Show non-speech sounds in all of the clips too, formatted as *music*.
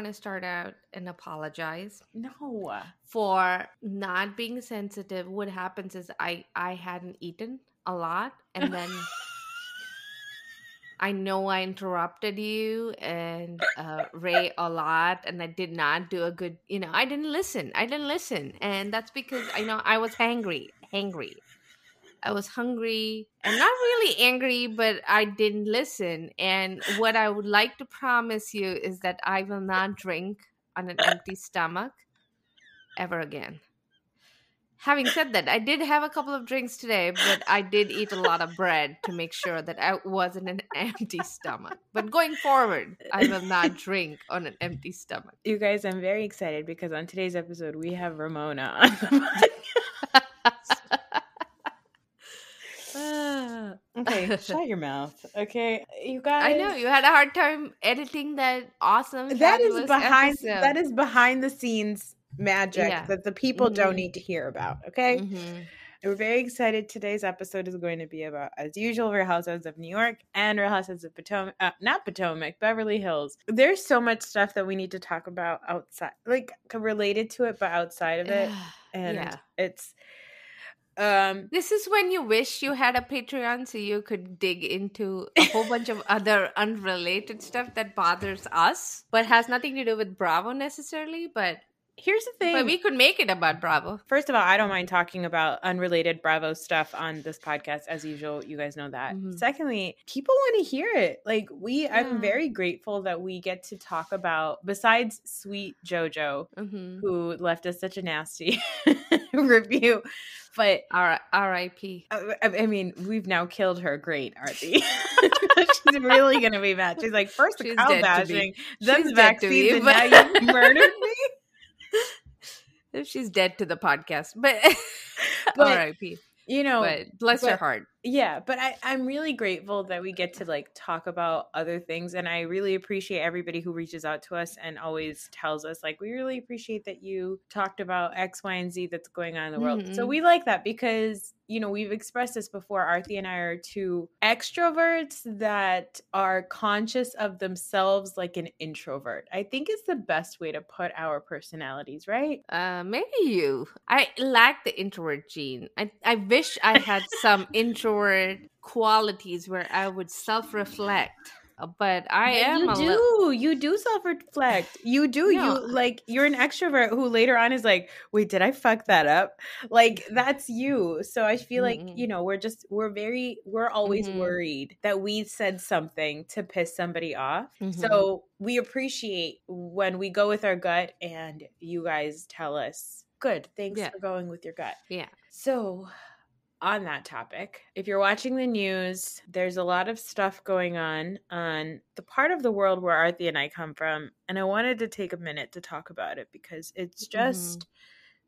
want to start out and apologize No. for not being sensitive. What happens is I I hadn't eaten a lot and then *laughs* I know I interrupted you and uh, Ray a lot, and I did not do a good. You know, I didn't listen. I didn't listen, and that's because I know I was hangry, hangry. I was hungry and not really angry, but I didn't listen. And what I would like to promise you is that I will not drink on an empty stomach ever again. Having said that, I did have a couple of drinks today, but I did eat a lot of bread to make sure that I wasn't an *laughs* empty stomach. But going forward, I will not *laughs* drink on an empty stomach. You guys, I'm very excited because on today's episode we have Ramona on the *laughs* podcast. Okay, *laughs* shut your mouth. Okay, you guys. I know you had a hard time editing that awesome. That is behind. episode. That is behind the scenes magic Yeah. that the people don't Mhm. need to hear about. Okay. Mhm. We're very excited. Today's episode is going to be about, as usual, Real Housewives of New York and Real Housewives of Potomac, uh, not Potomac, Beverly Hills. There's so much stuff that we need to talk about outside, like related to it, but outside of it, *sighs* and yeah. it's um This is when you wish you had a Patreon so you could dig into a whole bunch of *laughs* other unrelated stuff that bothers us, but has nothing to do with Bravo necessarily. But here's the thing. but we could make it about Bravo. First of all, I don't mind talking about unrelated Bravo stuff on this podcast as usual. You guys know that. Mhm. Secondly, people want to hear it. Like we I'm very grateful that we get to talk about besides sweet JoJo Mm-hmm. who left us such a nasty *laughs* review. But R- R.I.P. I I mean, we've now killed her great, Artie. *laughs* She's really gonna be mad. She's like, first the She's cow bashing, then the dead to me, vaccines, and but- now you murdered *laughs* me. If she's dead to the podcast, but, *laughs* *laughs* But, R.I.P. You know, But bless her heart. Yeah but I, i'm really grateful that we get to like talk about other things and i really appreciate everybody who reaches out to us and always tells us like we really appreciate that you talked about x y and z that's going on in the world so Mhm. we like that because you know we've expressed this before arthi and i are two extroverts that are conscious of themselves like an introvert i think is the best way to put our personalities right Uh, maybe you. I lack the introvert gene. I I wish I had some *laughs* introvert qualities where I would self reflect. But I But am you do little. you do self-reflect you do No. you like you're an extrovert who later on is like wait did i fuck that up like that's you so i feel like Mhm. you know we're just we're very we're always Mhm. worried that we said something to piss somebody off Mhm. so we appreciate when we go with our gut and you guys tell us good thanks Yeah. for going with your gut Yeah. so, on that topic, if you're watching the news, there's a lot of stuff going on on the part of the world where Arthi and I come from. And I wanted to take a minute to talk about it because it's mm-hmm. just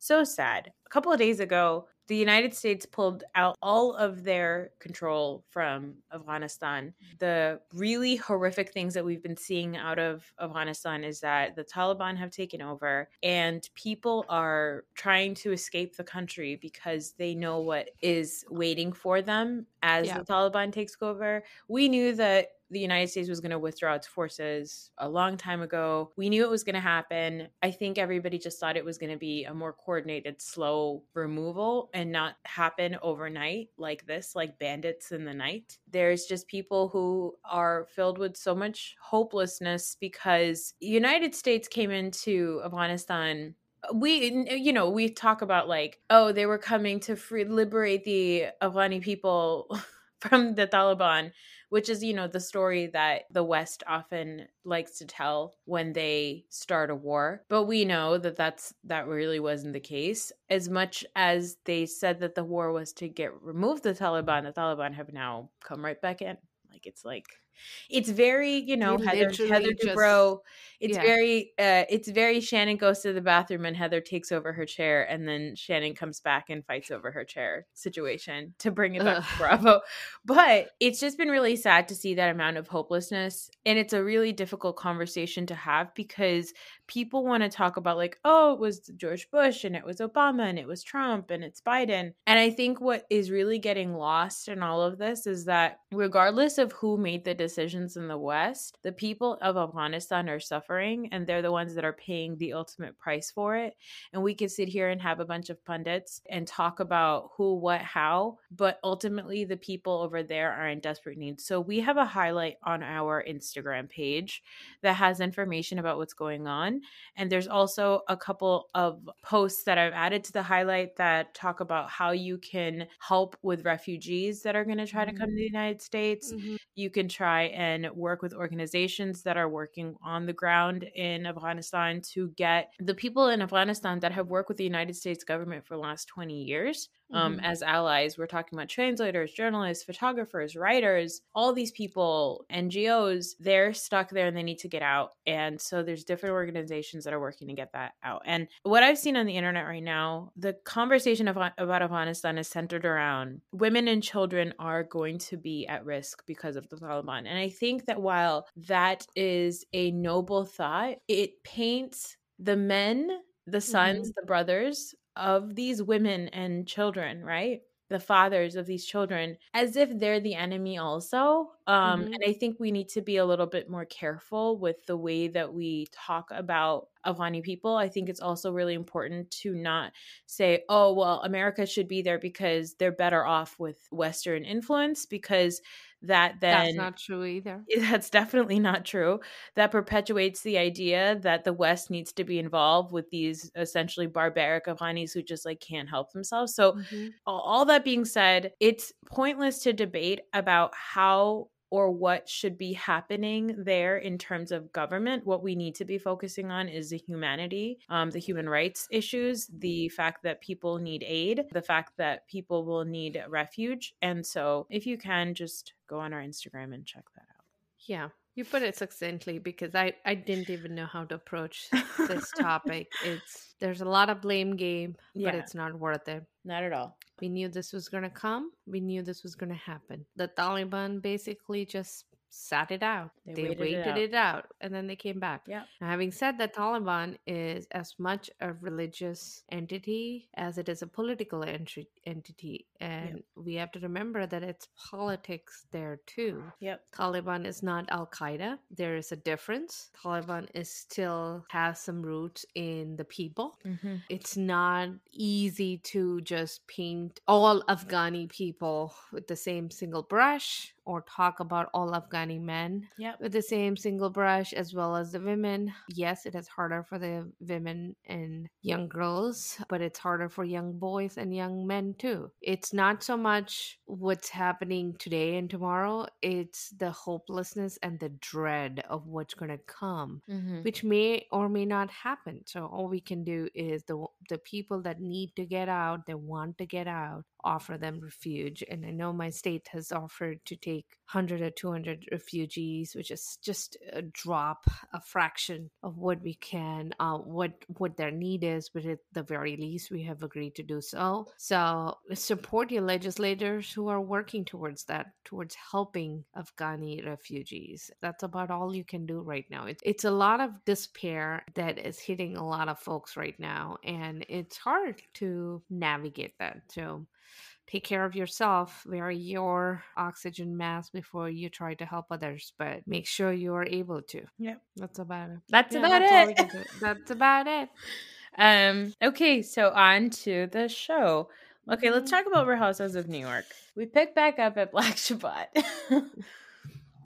so sad. A couple of days ago, the United States pulled out all of their control from Afghanistan. The really horrific things that we've been seeing out of Afghanistan is that the Taliban have taken over and people are trying to escape the country because they know what is waiting for them as Yeah. the Taliban takes over. We knew that the United States was going to withdraw its forces a long time ago. We knew it was going to happen. I think everybody just thought it was going to be a more coordinated, slow removal and not happen overnight like this, like bandits in the night. There's just people who are filled with so much hopelessness because the United States came into Afghanistan we you know we talk about like oh they were coming to free liberate the afghani people *laughs* from the taliban which is you know the story that the west often likes to tell when they start a war but we know that that's that really wasn't the case. As much as they said that the war was to get remove the taliban the taliban have now come right back in. Like it's like it's very you know heather heather just- dubrow it's yeah. very uh it's very shannon goes to the bathroom and heather takes over her chair and then shannon comes back and fights over her chair situation to bring it back to bravo. But it's just been really sad to see that amount of hopelessness and it's a really difficult conversation to have because people want to talk about like oh it was george bush and it was obama and it was trump and it's biden. And i think what is really getting lost in all of this is that regardless of who made the decisions in the West, the people of Afghanistan are suffering and they're the ones that are paying the ultimate price for it. And we could sit here and have a bunch of pundits and talk about who, what, how, but ultimately the people over there are in desperate need. So we have a highlight on our Instagram page that has information about what's going on. And there's also a couple of posts that I've added to the highlight that talk about how you can help with refugees that are going to try to come to the Mm-hmm. United States. Mhm. You can try and work with organizations that are working on the ground in Afghanistan to get the people in Afghanistan that have worked with the United States government for the last 20 years um, Mhm. as allies. We're talking about translators, journalists, photographers, writers, all these people, NGOs, they're stuck there and they need to get out. And so there's different organizations that are working to get that out. And what I've seen on the internet right now, the conversation of, about Afghanistan is centered around women and children are going to be at risk because of the Taliban. And I think that while that is a noble thought, it paints the men, the sons, the brothers of these women and children, right? The fathers of these children, as if they're the enemy, also. Um, Mhm. And I think we need to be a little bit more careful with the way that we talk about Afghani people. I think it's also really important to not say, oh, well, America should be there because they're better off with Western influence, because that then That's not true either. *laughs* that's definitely not true. That perpetuates the idea that the West needs to be involved with these essentially barbaric Afghanis who just like can't help themselves. So, Mhm. all- all that being said, it's pointless to debate about how or what should be happening there in terms of government. What we need to be focusing on is the humanity, um, the human rights issues, the fact that people need aid, the fact that people will need refuge. And so, if you can, just go on our Instagram and check that out. Yeah, you put it succinctly because I I didn't even know how to approach this topic. *laughs* It's there's a lot of blame game, but it's not worth it. Not at all. We knew this was going to come. We knew this was going to happen. The Taliban basically just sat it out. They They, waited waited, it it, out. out. and then they came back. Yeah. Now, having said that, Taliban is as much a religious entity as it is a political entry, entity, and we have to remember that it's politics there too. Yep. Taliban is not Al Qaeda. There is a difference. Taliban is still has some roots in the people. Mm-hmm. It's not easy to just paint all Afghani people with the same single brush or talk about all Afghani men Yep. with the same single brush as well as the women. Yes, it is harder for the women and young girls, but it's harder for young boys and young men too. It's not so much what's happening today and tomorrow, it's the hopelessness and the dread of what's going to come Mm-hmm. which may or may not happen. So all we can do is the the people that need to get out, they want to get out, offer them refuge. And I know my state has offered to take 100 or 200 refugees, which is just a drop, a fraction of what we can, uh, what what their need is. But at the very least, we have agreed to do so. So support your legislators who are working towards that, towards helping Afghani refugees. That's about all you can do right now. It, it's a lot of despair that is hitting a lot of folks right now, and it's hard to navigate that. So take care of yourself wear your oxygen mask before you try to help others but make sure you are able to Yeah. that's about it That's Yeah, about that's it. that's about it *laughs* Um, okay, so on to the show. Okay, let's Mhm. talk about Housewives of New York. We pick back up at Black Shabbat. *laughs*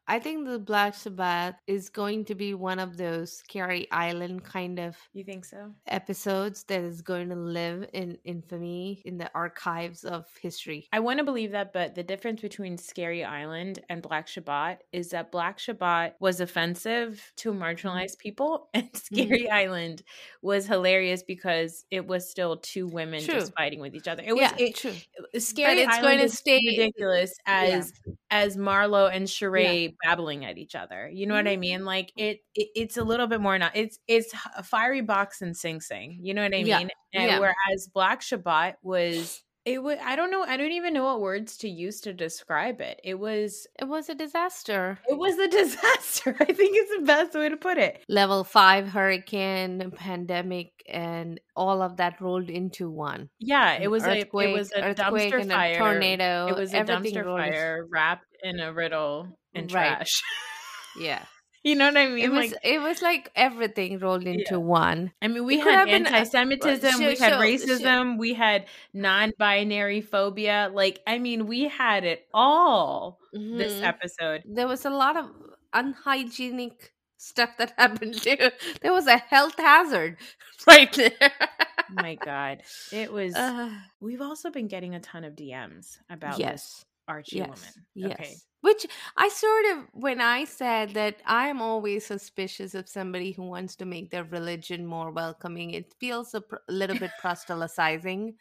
i think the black sabbath is going to be one of those scary island kind of you think so? episodes that is going to live in infamy in the archives of history. I want to believe that, but the difference between Scary Island and Black Shabbat is that Black Shabbat was offensive to marginalized mm-hmm. people, and *laughs* mm-hmm. Scary Island was hilarious because it was still two women True. just fighting with each other. It was yeah it, true Scary it's Island going to stay- ridiculous as as Marlo and Sheree babbling at each other. You know what Mm-hmm. I mean? Like it, it it's a little bit more not it's it's a fiery box and sing sing. You know what I Yeah. mean? And Yeah. whereas Black Shabbat was it was I don't know, I don't even know what words to use to describe it. It was it was a disaster it was a *laughs* disaster. I think it's the best way to put it. level five hurricane pandemic and all of that rolled into one Yeah, it was a it was a dumpster and fire. a tornado It was a dumpster fire wrapped in a riddle. and Right. trash. *laughs* Yeah. You know what I mean? It was like, it was like everything rolled into Yeah. one. I mean, we it had anti-Semitism, sure, we had racism, we had non-binary phobia. Like, I mean, we had it all this Mhm. episode. There was a lot of unhygienic stuff that *laughs* happened too. There was a health hazard *laughs* right there. My God, it was. Uh, *sighs* we've also been getting a ton of DMs about this yes. Archie Yes. woman. Yes. Okay, Which I sort of, when I said that I am always suspicious of somebody who wants to make their religion more welcoming, it feels a pr- little bit proselytizing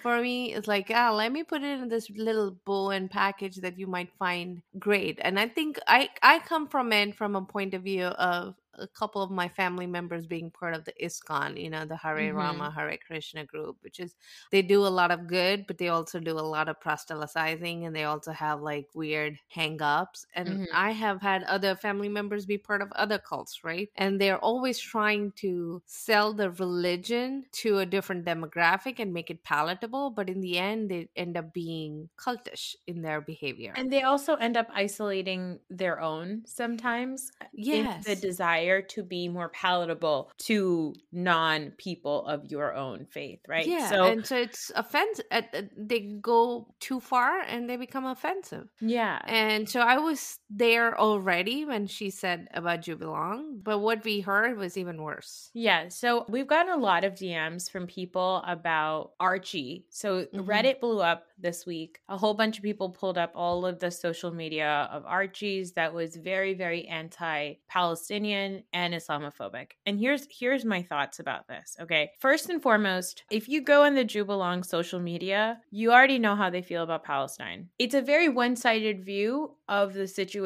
for me. It's like, ah, let me put it in this little bow and package that you might find great. And I think I, I come from it from a point of view of a couple of my family members being part of the ISKCON, you know, the Hare Mhm. Rama, Hare Krishna group, which is they do a lot of good, but they also do a lot of proselytizing and they also have like weird hang ups. And Mhm. I have had other family members be part of other cults, right? And they're always trying to sell the religion to a different demographic and make it palatable, but in the end, they end up being cultish in their behavior. and they also end up isolating their own sometimes. yes. in the desire to be more palatable to non people of your own faith, right? Yeah, So and so it's offensive. Uh, uh, they go too far and they become offensive. yeah, And so I was there already when she said about JewBelong, but what we heard was even worse. Yeah, so we've gotten a lot of DMs from people about Archie. So Mhm. Reddit blew up this week. A whole bunch of people pulled up all of the social media of Archie's that was very, very anti-Palestinian and Islamophobic. And here's here's my thoughts about this. Okay, first and foremost, if you go on the JewBelong social media, you already know how they feel about Palestine. It's a very one-sided view of the situation,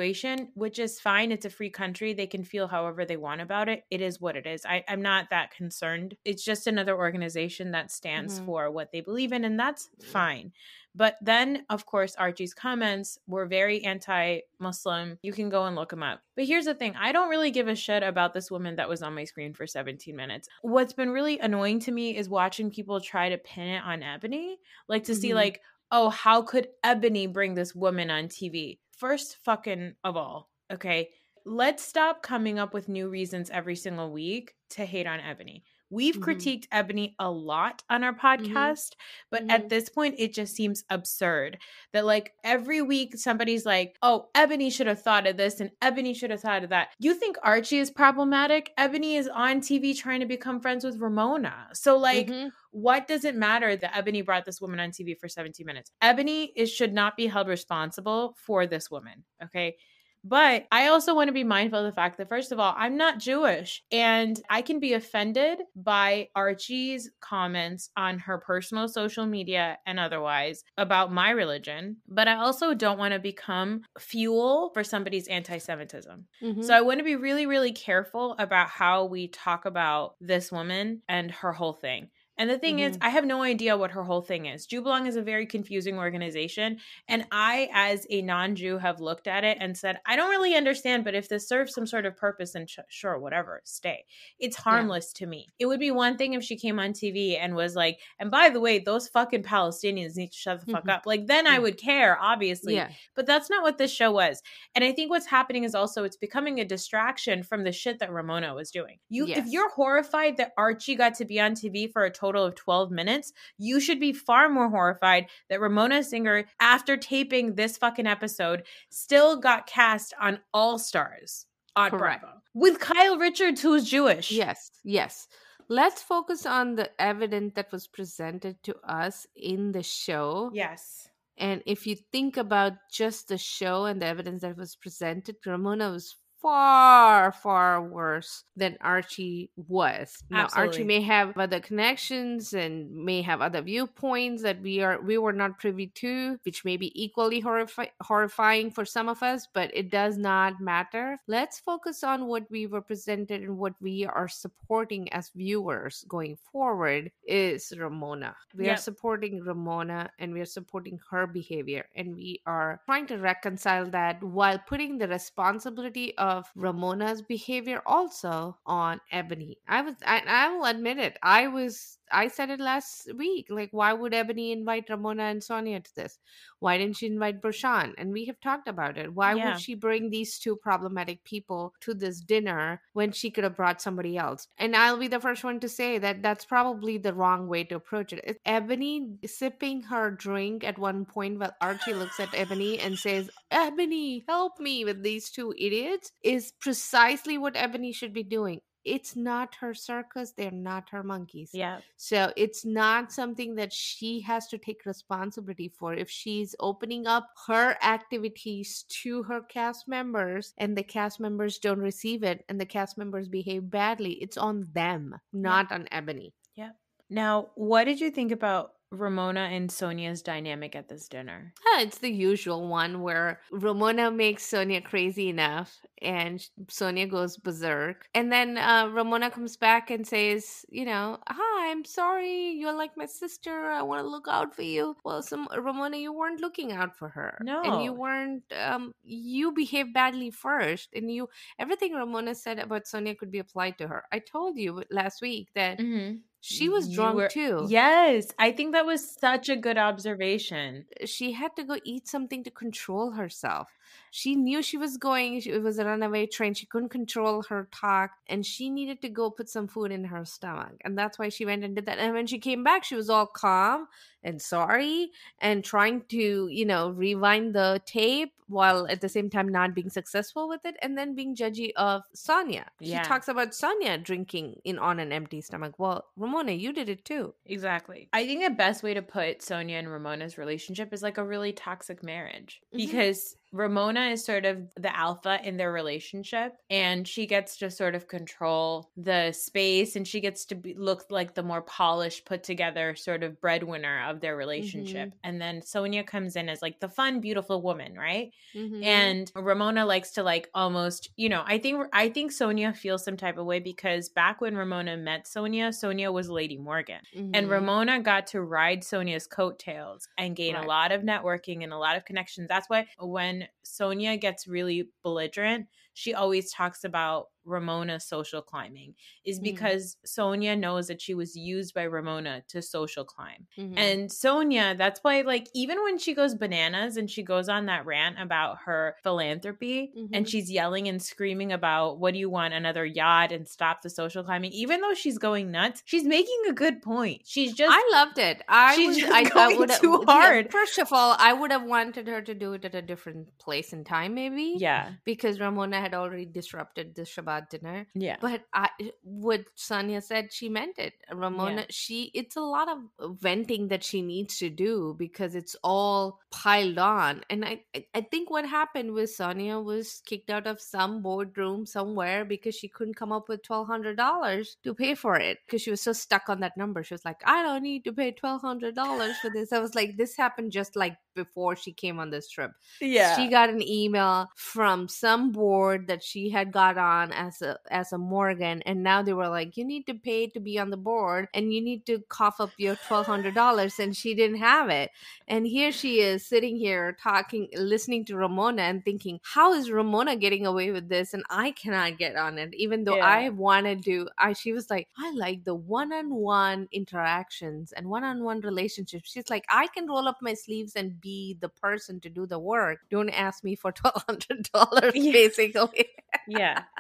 which is fine. It's a free country. They can feel however they want about it. It is what it is. I, I'm not that concerned. It's just another organization that stands Mhm. for what they believe in, and that's fine. But then, of course, Archie's comments were very anti Muslim. You can go and look them up. But here's the thing I don't really give a shit about this woman that was on my screen for 17 minutes. What's been really annoying to me is watching people try to pin it on Eboni, like to see, Mhm. like, oh, how could Eboni bring this woman on TV? First, fucking of all, okay? Let's stop coming up with new reasons every single week to hate on Eboni. We've Mhm. critiqued Eboni a lot on our podcast, but Mhm. at this point, it just seems absurd that, like, every week somebody's like, oh, Eboni should have thought of this and Eboni should have thought of that. You think Archie is problematic? Eboni is on TV trying to become friends with Ramona. So, like, Mhm. What does it matter that Eboni brought this woman on TV for 17 minutes? Eboni is should not be held responsible for this woman, okay? But I also want to be mindful of the fact that, first of all, I'm not Jewish and I can be offended by Archie's comments on her personal social media and otherwise about my religion. But I also don't want to become fuel for somebody's anti Semitism. Mhm. So I want to be really, really careful about how we talk about this woman and her whole thing. And the thing is, Mhm. I have no idea what her whole thing is. JewBelong is a very confusing organization. And I, as a non Jew, have looked at it and said, I don't really understand, but if this serves some sort of purpose, then sh- sure, whatever, stay. It's harmless to me. It would be one thing if she came on TV and was like, and by the way, those fucking Palestinians need to shut the fuck Mhm. up. Like, then I would care, obviously. yeah. But that's not what this show was. And I think what's happening is also it's becoming a distraction from the shit that Ramona was doing. You if you're horrified that Archie got to be on TV for a total of 12 minutes, you should be far more horrified that Ramona Singer after taping this fucking episode still got cast on All Stars on Correct. Bravo with Kyle Richards who's Jewish. Yes, yes. Let's focus on the evidence that was presented to us in the show. Yes. And if you think about just the show and the evidence that was presented, Ramona was far, far worse than Archie was. Now, Archie may have other connections and may have other viewpoints that we are we were not privy to, which may be equally horrifi- horrifying for some of us, but it does not matter. Let's focus on what we were presented and what we are supporting as viewers going forward is Ramona. We are supporting Ramona and we are supporting her behavior and we are trying to reconcile that while putting the responsibility of Ramona's behavior also on Eboni. I was I, I will admit it. I was I said it last week. Like, why would Eboni invite Ramona and Sonja to this? Why didn't she invite Bershan? And we have talked about it. Why Yeah. would she bring these two problematic people to this dinner when she could have brought somebody else? And I'll be the first one to say that that's probably the wrong way to approach it. It's Eboni sipping her drink at one point while Archie looks at Eboni and says, Eboni, help me with these two idiots, is precisely what Eboni should be doing. It's not her circus, they're not her monkeys. Yeah. So it's not something that she has to take responsibility for. If she's opening up her activities to her cast members and the cast members don't receive it and the cast members behave badly, it's on them, not on Eboni. Yeah now, what did you think about Ramona and Sonja's dynamic at this dinner? Yeah, it's the usual one where Ramona makes Sonja crazy enough and Sonja goes berserk. And then uh, Ramona comes back and says, You know, hi, I'm sorry. You're like my sister. I want to look out for you. Well, some Ramona, you weren't looking out for her. No. And you weren't, um, you behaved badly first. And you, everything Ramona said about Sonja could be applied to her. I told you last week that Mm-hmm. she was drunk too. Yes, I think that was such a good observation. she had to go eat something to control herself. She knew she was going, she- it was a runaway train. She couldn't control her talk and she needed to go put some food in her stomach. And that's why she went and did that. And when she came back, she was all calm and sorry and trying to, you know, rewind the tape while at the same time not being successful with it and then being judgy of Sonja. Yeah. She talks about Sonja drinking in on an empty stomach. Well, Ramona, you did it too. Exactly. I think the best way to put Sonja and Ramona's relationship is like a really toxic marriage Mhm. because Ramona is sort of the alpha in their relationship and she gets to sort of control the space and she gets to be, look like the more polished, put together sort of breadwinner of their relationship. And then Sonja comes in as like the fun, beautiful woman, right? Mhm. and Ramona likes to like almost, you know, I think I think Sonja feels some type of way because back when Ramona met Sonja, Sonja was Lady Morgan. And Mhm. Ramona got to ride Sonja's coattails and gain Right. a lot of networking and a lot of connections. That's why when Sonja gets really belligerent, she always talks about Ramona social climbing, is Mhm. because Sonja knows that she was used by Ramona to social climb. Mhm. And Sonja, that's why, like, even when she goes bananas and she goes on that rant about her philanthropy and Mhm. she's yelling and screaming about, what do you want, another yacht and stop the social climbing, even though she's going nuts, she's making a good point. She's just. I loved it. I was I, *laughs* I would too hard. First of all, I would have wanted her to do it at a different place and time, maybe. yeah. Because Ramona had already disrupted the Shabbat dinner. Yeah. But I, what Sonja said, she meant it. Ramona, Yeah. she, it's a lot of venting that she needs to do because it's all piled on. And I, I- think what happened with Sonja was kicked out of some boardroom somewhere because she couldn't come up with twelve hundred dollars to pay for it because she was so stuck on that number. She was like, I don't need to pay twelve hundred dollars for this. I was like, this happened just like before she came on this trip Yeah. she got an email from some board that she had got on as a as a Morgan, and now they were like, "You need to pay to be on the board, and you need to cough up your twelve hundred dollars." And she didn't have it, and here she is sitting here talking, listening to Ramona, and thinking, "How is Ramona getting away with this, and I cannot get on it?" Even though Yeah. I wanted to, I she was like, "I like the one-on-one interactions and one-on-one relationships." She's like, "I can roll up my sleeves and be the person to do the work. Don't ask me for *laughs* twelve hundred dollars, Yeah. Basically." yeah. *laughs*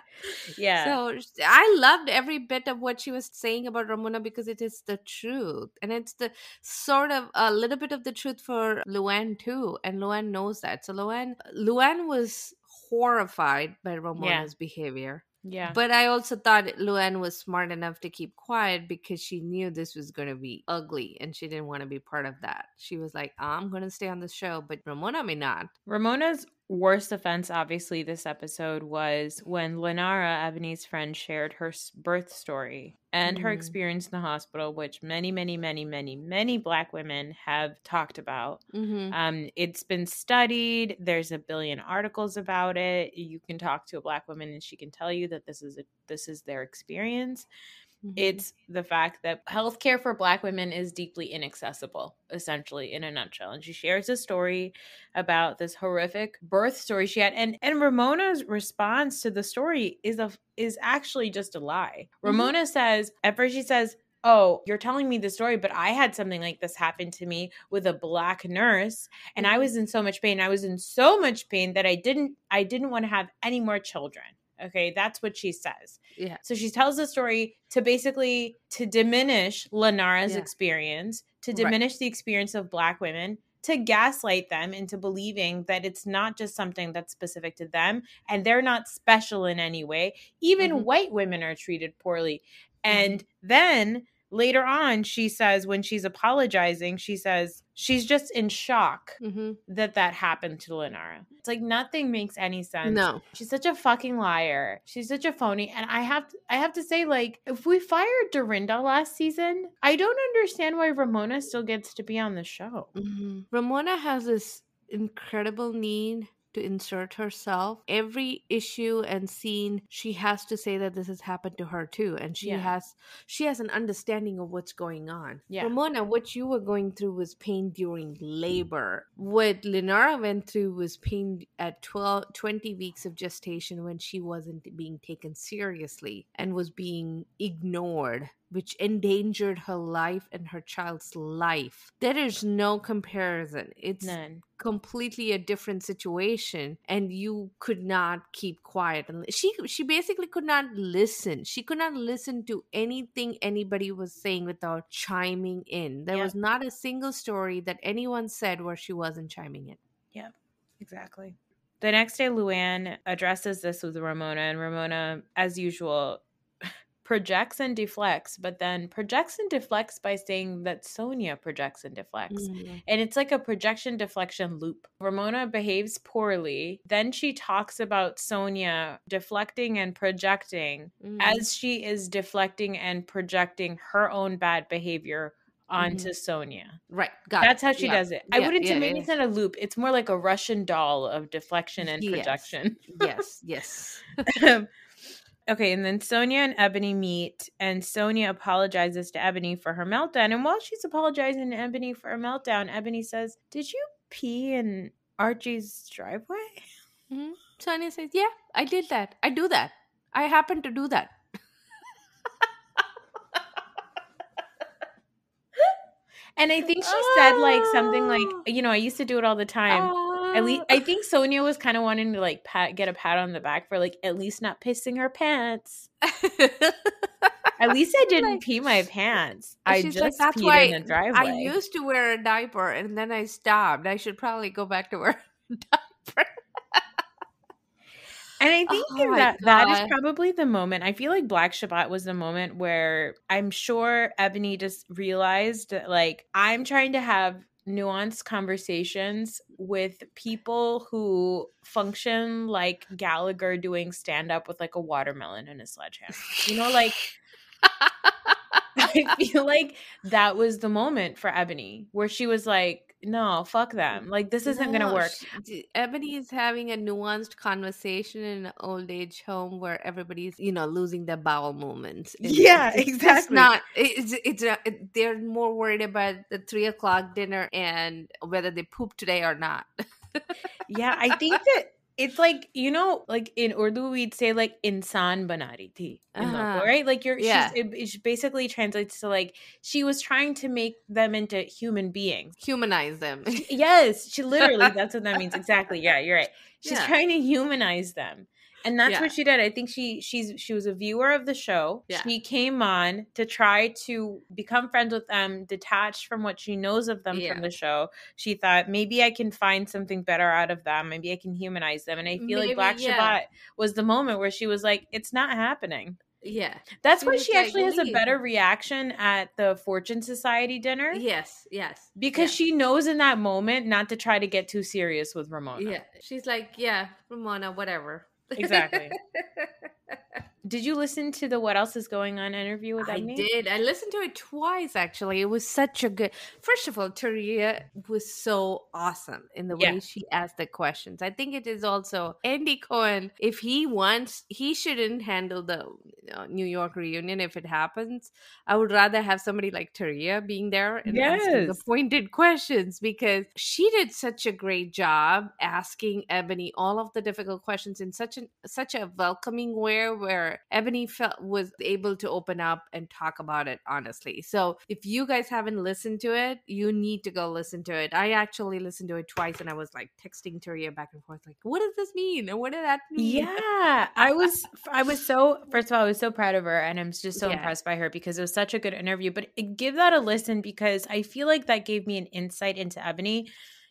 Yeah. So I loved every bit of what she was saying about Ramona because it is the truth, and it's the sort of a little bit of the truth for Luann too, and Luann knows that. So Luann, Luann was horrified by Ramona's behavior. yeah. But I also thought Luann was smart enough to keep quiet because she knew this was going to be ugly and she didn't want to be part of that. She was like, I'm going to stay on the show, but Ramona may not. Ramona's worst offense, obviously, this episode was when Lenara, Ebony's friend, shared her birth story and her Mhm. experience in the hospital, which many, many, many, many, many Black women have talked about. Mm-hmm. Um, it's been studied. There's a billion articles about it. You can talk to a Black woman, and she can tell you that this is a, this is their experience. Mm-hmm. It's the fact that healthcare for Black women is deeply inaccessible, essentially, in a nutshell. And she shares a story about this horrific birth story she had, and and Ramona's response to the story is a is actually just a lie. Mhm. Ramona says at first she says. oh, you're telling me the story, but I had something like this happen to me with a black nurse and I Mhm. was in so much pain. I was in so much pain that I didn't I didn't want to have any more children. Okay, that's what she says. Yeah. So she tells the story to basically to diminish Lenara's Yeah. experience, to Right. diminish the experience of black women, to gaslight them into believing that it's not just something that's specific to them and they're not special in any way. Even Mhm. white women are treated poorly. And then later on she says when she's apologizing, she says she's just in shock hmm that that happened to Lenara. It's like nothing makes any sense. No. She's such a fucking liar. She's such a phony. And I have to, I have to say, like, if we fired Dorinda last season, I don't understand why Ramona still gets to be on the show. hmm Ramona has this incredible need to insert herself. Every issue and scene, she has to say that this has happened to her too, and she Yeah. has she has an understanding of what's going on. Yeah. Ramona, what you were going through was pain during labor. Mm. What Lenara went through was pain at 12, 20 weeks of gestation when she wasn't being taken seriously and was being ignored which endangered her life and her child's life. There is no comparison. It's None. completely a different situation and you could not keep quiet and she she basically could not listen she could not listen to anything anybody was saying without chiming in there Yeah. was not a single story that anyone said where she wasn't chiming in Yeah. Exactly. The next day, Luann addresses this with Ramona, and Ramona, as usual, projects and deflects, but then projects and deflects by saying that Sonja projects and deflects. Mm. And it's like a projection deflection loop. Ramona behaves poorly. Then she talks about Sonja deflecting and projecting Mm. as she is deflecting and projecting her own bad behavior onto Sonja. right got That's it. how she Mm-hmm. Yeah. does it. I Yeah, wouldn't yeah, say maybe it's not a loop. It's more like a Russian doll of deflection and Yes. projection. yes yes *laughs* *laughs* okay, and then Sonja and Eboni meet, and Sonja apologizes to Eboni for her meltdown. And while she's apologizing to Eboni for her meltdown, Eboni says, Did you pee in Archie's driveway? Mhm. sonja says yeah i did that i do that i happen to do that *laughs* And I think she said like something like, Oh. you know, I used to do it all the time. At least. I think Sonja was kind of wanting to like pat get a pat on the back for like at least not pissing her pants. *laughs* At least I didn't Like- pee my pants. I just like, "That's why in the driveway. I used to wear a diaper and then I stopped. I should probably go back to *laughs* wear a diaper. and I think Oh that that is probably the moment. I feel like Black Shabbat was the moment where I'm sure Eboni just realized that like I'm trying to have nuanced conversations with people who function like Gallagher doing stand up with like a watermelon and a sledgehammer. You know, like *laughs* I feel like that was the moment for Eboni where she was like, no, fuck mm, them. Like, this isn't going to work. she- Eboni is having a nuanced conversation in an old age home where everybody's, you know, losing their bowel movements. Yeah, it's exactly. not. It's it's a, it- they're more worried about the three o'clock dinner and whether they poop today or not. Yeah, I think that it's like, you know, like in Urdu, we'd say like insan banari thi, Uh-huh. right? Like you're, Yeah. she's, it, it basically translates to like, she was trying to make them into human beings. Humanize them. Yes, she literally, that's what that means. *laughs* Exactly. Yeah, you're right. She's Yeah. trying to humanize them. And that's Yeah. what she did. I think she she's she was a viewer of the show. Yeah. She came on to try to become friends with them, detached from what she knows of them Yeah. from the show. She thought maybe I can find something better out of them. Maybe I can humanize them. And I feel Maybe, like Black. Shabbat was the moment where she was like, "It's not happening." yeah. That's She why she like, actually has a better reaction at the Fortune Society dinner Yes. Yes. because she knows in that moment not to try to get too serious with Ramona. Yeah. She's like, yeah, Ramona, whatever. Exactly. *laughs* Did you listen to the What Else Is Going On interview with I Eboni? did. I listened to it twice actually. It was such a good. First of all, Taria was so awesome in the way Yeah. she asked the questions. I think it is also Andy Cohen. If he wants, he shouldn't handle the you know, New York reunion if it happens. I would rather have somebody like Taria being there and asking the pointed questions because she did such a great job asking Eboni all of the difficult questions in such an such a welcoming way where where Eboni felt was able to open up and talk about it honestly. So if you guys haven't listened to it, you need to go listen to it. I actually listened to it twice and I was like texting Taria back and forth, like, what does this mean? And what did that mean? *laughs* Yeah. I was I was so first of all, I was so proud of her and I'm just so Yeah. impressed by her because it was such a good interview. But eh, give that a listen because I feel like that gave me an insight into Eboni.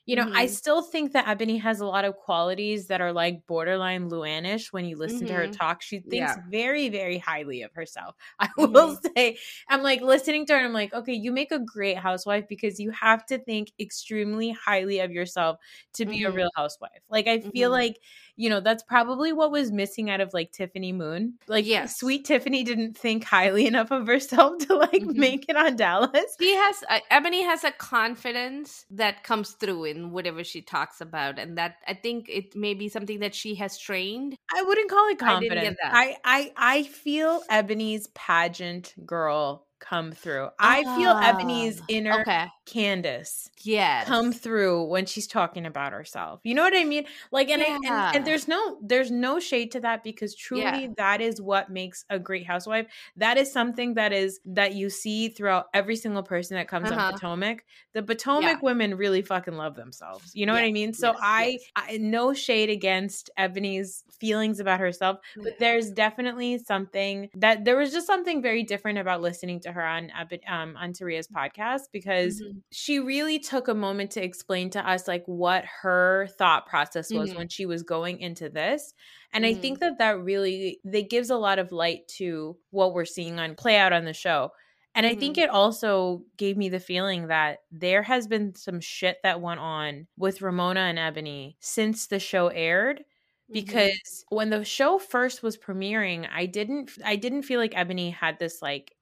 You know, I Mhm. still think that Eboni has a lot of qualities that are like borderline Luannish when you listen to her Mhm. talk. She thinks Yeah. very, very highly of herself. *laughs* I will say, I'm like listening to her and I'm like, okay, you make a great housewife because you have to think extremely highly of yourself to be a Mhm. real housewife. Like, I feel Mhm. like, you know, that's probably what was missing out of like Tiffany Moon. Like, Yes. sweet Tiffany didn't think highly enough of herself to like make it on Dallas. She has uh, Eboni has a confidence that comes through in whatever she talks about, and that I think it may be something that she has trained. I wouldn't call it I confidence. that. I, I I feel Eboni's pageant girl come through. I feel Eboni's Ah, inner Okay. Candiace Yes. come through when she's talking about herself. You know what I mean? Like and, I, and and there's no there's no shade to that because truly Yeah. that is what makes a great housewife. That is something that is that you see throughout every single person that comes on Uh-huh. Potomac. The Potomac women really fucking love themselves. You know what I mean? So yes, I. I no shade against Eboni's feelings about herself, but there's definitely something that there was just something very different about listening to her on um on Taria's podcast because Mhm. She really took a moment to explain to us like what her thought process was Mhm. when she was going into this and i Mhm. think that that really that gives a lot of light to what we're seeing on play out on the show and i think Mhm. it also gave me the feeling that there has been some shit that went on with ramona and eboni since the show aired Mhm. because when the show first was premiering i didn't i didn't feel like eboni had this like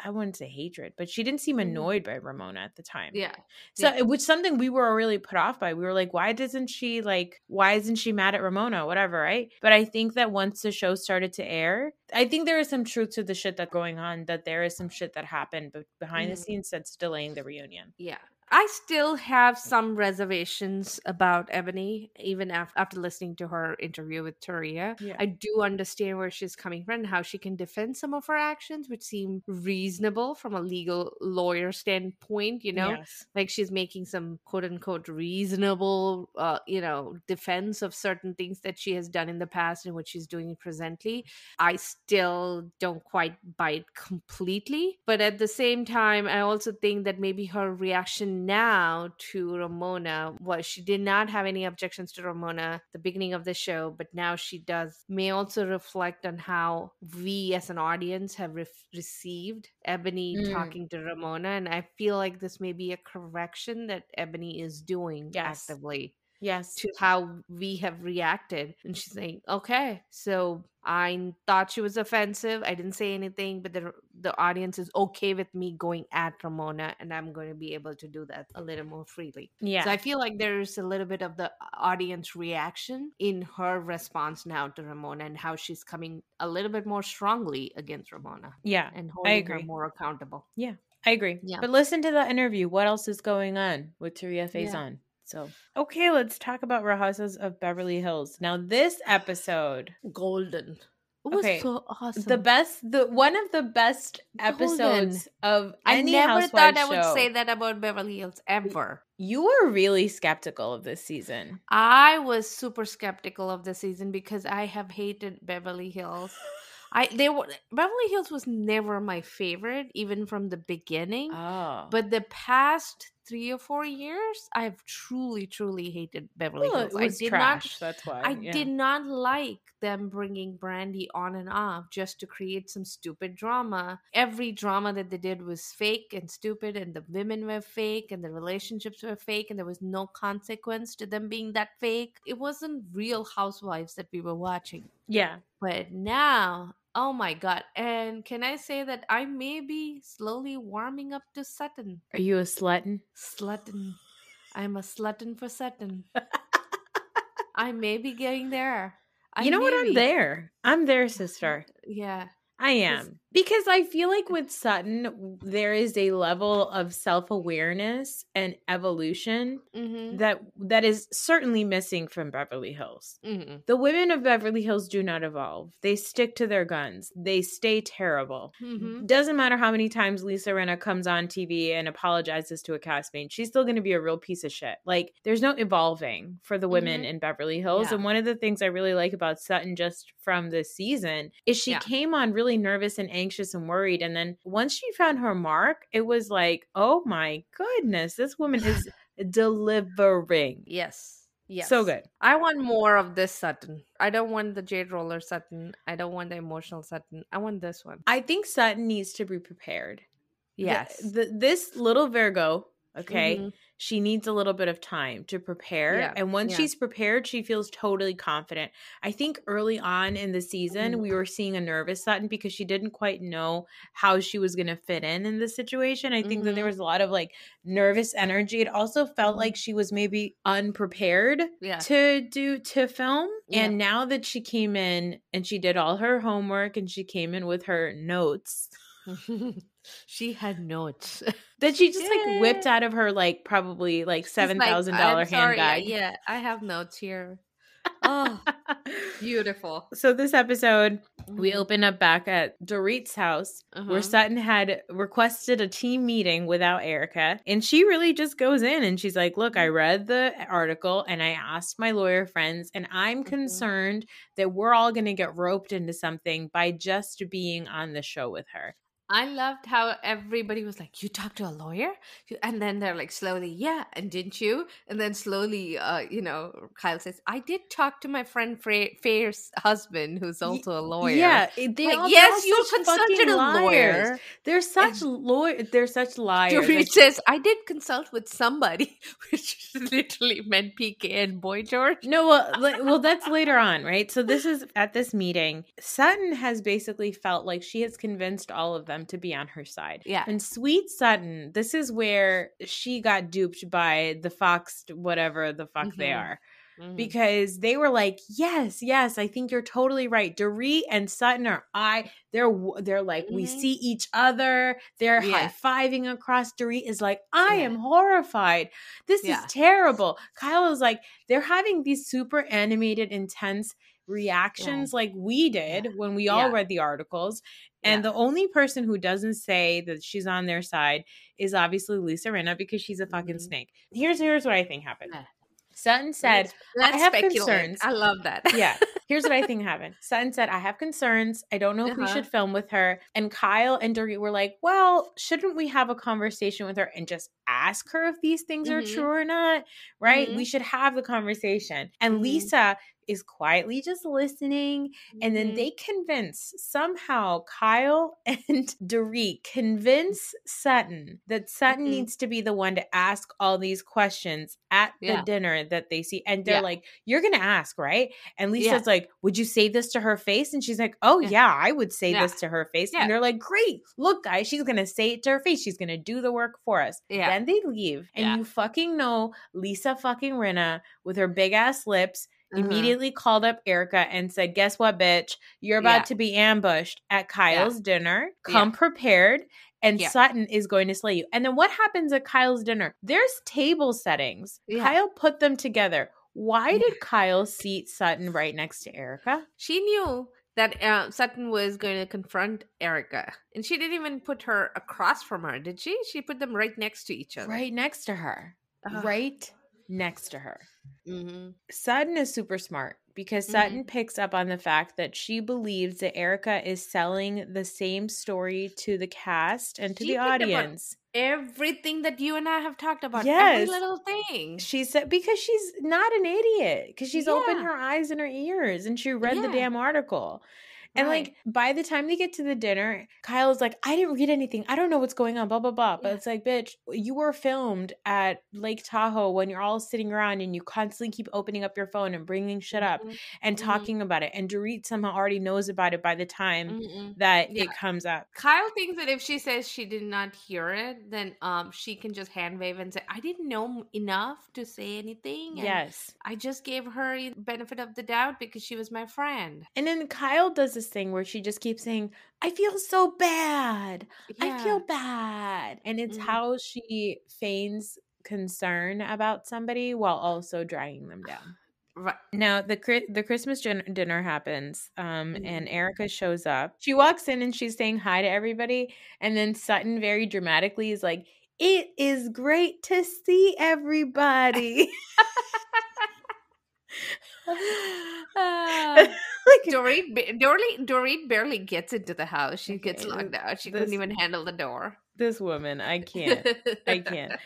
i wouldn't say hatred but she didn't seem Mhm. annoyed by ramona at the time yeah. so Yeah. it was something we were really put off by. We were like, why doesn't she like why isn't she mad at Ramona? Whatever, right? But I think that once the show started to air, I think there is some truth to the shit that's going on, that there is some shit that happened behind the Mhm. scenes that's delaying the reunion. Yeah. I still have some reservations about Eboni, even af- after listening to her interview with Turia. Yeah. I do understand where she's coming from and how she can defend some of her actions, which seem reasonable from a legal lawyer standpoint, you know? Yes. Like she's making some quote unquote reasonable, uh, you know, defense of certain things that she has done in the past and what she's doing presently. I still don't quite buy it completely. But at the same time, I also think that maybe her reaction now to Ramona was she did not have any objections to Ramona at the beginning of the show, but now she does, may also reflect on how we as an audience have ref received Eboni Mm. talking to Ramona. And I feel like this may be a correction that Eboni is doing Yes. actively Yes. to how we have reacted. And she's saying, okay, so I thought she was offensive. I didn't say anything, but the the audience is okay with me going at Ramona, and I'm going to be able to do that a little more freely. yeah. So I feel like there's a little bit of the uh, audience reaction in her response now to Ramona and how she's coming a little bit more strongly against Ramona yeah. and holding her more accountable. Yeah I agree. Yeah. But listen to that interview. What else is going on with Taria Yeah. So okay, let's talk about Houses of Beverly Hills. Now this episode Golden. It was Okay, so awesome. the best the one of the best Golden. episodes of I never thought I would say that about Beverly Hills ever. you were really skeptical of this season I was super skeptical of the season because I have hated Beverly Hills. I they were Beverly Hills was never my favorite, even from the beginning. oh But the past three or four years, I've truly, truly hated Beverly well, Hills. I did trash that's why. I yeah. did not like them bringing Brandi on and off just to create some stupid drama. Every drama that they did was fake and stupid, and the women were fake, and the relationships were fake, and there was no consequence to them being that fake. It wasn't real housewives that we were watching. yeah But now, oh my god! And can I say that I may be slowly warming up to Sutton? are you a slutton Slutton. I'm a slutton for Sutton. *laughs* I may be getting there. I you know what i'm be. there i'm there *laughs* sister Yeah. I am Because I feel like with Sutton, there is a level of self awareness and evolution Mm-hmm. that that is certainly missing from Beverly Hills. Mm-hmm. The women of Beverly Hills do not evolve. They stick to their guns. They stay terrible. Mm-hmm. Doesn't matter how many times Lisa Rinna comes on TV and apologizes to a castmate, she's still going to be a real piece of shit. Like, there's no evolving for the women Mhm. in Beverly Hills. Yeah. And one of the things I really like about Sutton just from this season is she Yeah. came on really nervous and anxious and worried. And then once she found her mark, it was like, oh my goodness, this woman is *laughs* delivering. Yes. Yes. So good. I want more of this Sutton. I don't want the Jade Roller Sutton. I don't want the emotional Sutton. I want this one. I think Sutton needs to be prepared. Yes. the- this little Virgo, okay, Mhm. She needs a little bit of time to prepare. Yeah, And once yeah. she's prepared, she feels totally confident. I think early on in the season, Mhm. we were seeing a nervous Sutton because she didn't quite know how she was going to fit in in the situation. I think that there Mhm. was a lot of like nervous energy. It also felt Mhm. like she was maybe unprepared Yeah. to do to film. And now that she came in and she did all her homework and she came in with her notes *laughs* she had notes. *laughs* that she just like whipped out of her like probably like seven like, thousand "I'm dollar handbag. *laughs* Yeah, I have notes here. Oh, beautiful. so this episode we Mhm. open up back at Dorit's house where Uh-huh. Sutton had requested a team meeting without Erika. And she really just goes in and she's like, Look, Mm-hmm. I read the article and I asked my lawyer friends, and I'm Mhm. concerned that we're all going to get roped into something by just being on the show with her. I loved how everybody was like, "You talked to a lawyer," and then they're like, slowly, "Yeah," and didn't you? And then slowly, uh, you know, Kyle says, "I did talk to my friend Fair's husband, who's also a lawyer." Yeah, they Like, all, yes, you consulted a lawyer. They're such lawyer. They're such liars. Dorit says, "I did consult with somebody," *laughs* which literally meant PK and Boy George. No, well, *laughs* well, that's later on, right? So this is at this meeting. Sutton has basically felt like she has convinced all of them to be on her side. Yeah. And sweet Sutton, this is where she got duped by the Fox, whatever the fuck they Mhm. are, Mhm. because they were like, "Yes, yes, I think you're totally right." Dorit and Sutton are I. They're they're like, we Mhm. see each other. They're Yeah. high fiving across. Dorit is like, I Yeah. am horrified. This Yeah. is terrible. Kyle is like, they're having these super animated, intense reactions like we did Yeah. when we all Yeah. read the articles. And Yeah. the only person who doesn't say that she's on their side is obviously Lisa Rinna because she's a fucking Mhm. snake. Here's here's what I think happened. Yeah. Sutton said, Let's, let's have speculate. concerns. I love that. yeah. Here's what I think *laughs* happened. Sutton said, I have concerns. I don't know if we Uh-huh. should film with her. And Kyle and Dorit were like, well, shouldn't we have a conversation with her and just ask her if these things are Mhm. true or not? Right? Mhm. We should have the conversation. And Mhm. Lisa is quietly just listening. And then Mhm. they convince somehow Kyle *laughs* and Dorit convince Sutton that Sutton Mhm. needs to be the one to ask all these questions at the Yeah. dinner that they see. And they're Yeah. like, You're gonna ask, right? And Yeah. Lisa's like, Would you say this to her face? And she's like, Oh Yeah. yeah, I would say Yeah. this to her face. Yeah. And they're like, Great, look, guys, she's gonna say it to her face. She's gonna do the work for us. Yeah. Then they leave. And Yeah. you fucking know Lisa fucking Rinna with her big ass lips Uh-huh. immediately called up Erika and said, Guess what, bitch? You're about Yeah. to be ambushed at Kyle's dinner. Come Yeah. prepared. And Yeah. Sutton is going to slay you. And then what happens at Kyle's dinner? There's table settings. Yeah. Kyle put them together. Why did Kyle seat Sutton right next to Erika? She knew that uh, Sutton was going to confront Erika, and she didn't even put her across from her, did she? She put them right next to each other. Right next to her. Right next to her. Mm-hmm. Sutton is super smart because Sutton picks up on the fact that she believes that Erika is selling the same story to the cast and to She the picked up on- audience. Everything that you and I have talked about, Yes. every little thing. She said because she's not an idiot because she's opened her eyes and her ears and she read the damn article. And Right. like by the time they get to the dinner, Kyle is like, I didn't read anything. I don't know what's going on, blah, blah, blah. But Yeah. it's like, bitch, you were filmed at Lake Tahoe when you're all sitting around and you constantly keep opening up your phone and bringing shit up Mhm. and Mhm. talking about it. And Dorit somehow already knows about it by the time Mm-mm. that Yeah. it comes up. Kyle thinks that if she says she did not hear it, then um she can just hand wave and say, "I didn't know enough to say anything." and Yes. I just gave her benefit of the doubt because she was my friend. And then Kyle does this thing where she just keeps saying, I feel so bad. I feel bad. And it's Mhm. how she feigns concern about somebody while also dragging them down. Right. Now the the Christmas dinner happens, um, and Mhm. Erika shows up. She walks in and she's saying hi to everybody, and then Sutton very dramatically is like, "It is great to see everybody." *laughs* *laughs* Ah. Like, *laughs* Dorit, ba- Dorit, Dorit barely gets into the house. She gets locked out. She this- couldn't even handle the door. this woman, I can't. I can't. *laughs*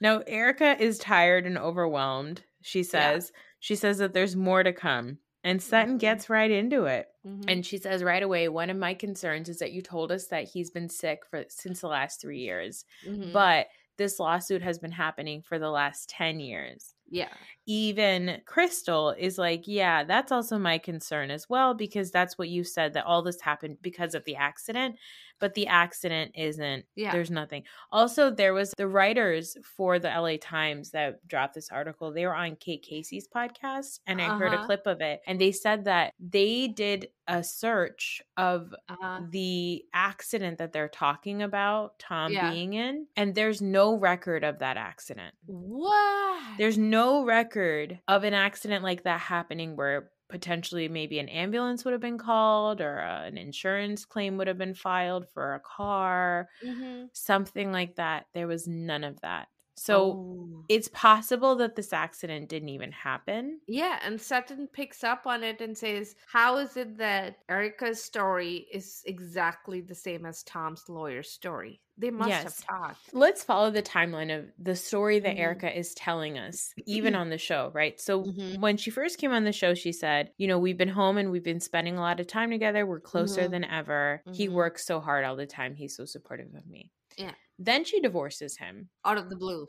No, Erika is tired and overwhelmed. She says. She says that there's more to come. And Sutton Mhm. gets right into it. Mhm. And she says right away, one of my concerns is that you told us that he's been sick for since the last 3 years. Mhm. But this lawsuit has been happening for the last 10 years. Yeah, Even Crystal is like, yeah, that's also my concern as well because that's what you said that all this happened because of the accident, but the accident isn't yeah, there's nothing. Also, there was the writers for the LA Times that dropped this article. They were on Kate Casey's podcast, and I heard a Uh-huh. clip of it. And they said that they did a search of uh-huh. the accident that they're talking about, Tom Yeah. being in, and there's no record of that accident. What? There's no record of an accident like that happening where potentially maybe an ambulance would have been called or uh, an insurance claim would have been filed for a car Mhm. something like that. There was none of that. So Oh. it's possible that this accident didn't even happen. Yeah, and Sutton picks up on it and says, How is it that Erika's story is exactly the same as Tom's lawyer's story? They must Yes. have talked. Let's follow the timeline of the story that Mhm. Erika is telling us, even *clears throat* on the show, right? So Mhm. when she first came on the show, she said, You know, we've been home and we've been spending a lot of time together. We're closer Mhm. than ever. He Mhm. works so hard all the time. He's so supportive of me. Yeah. Then she divorces him Out of the blue.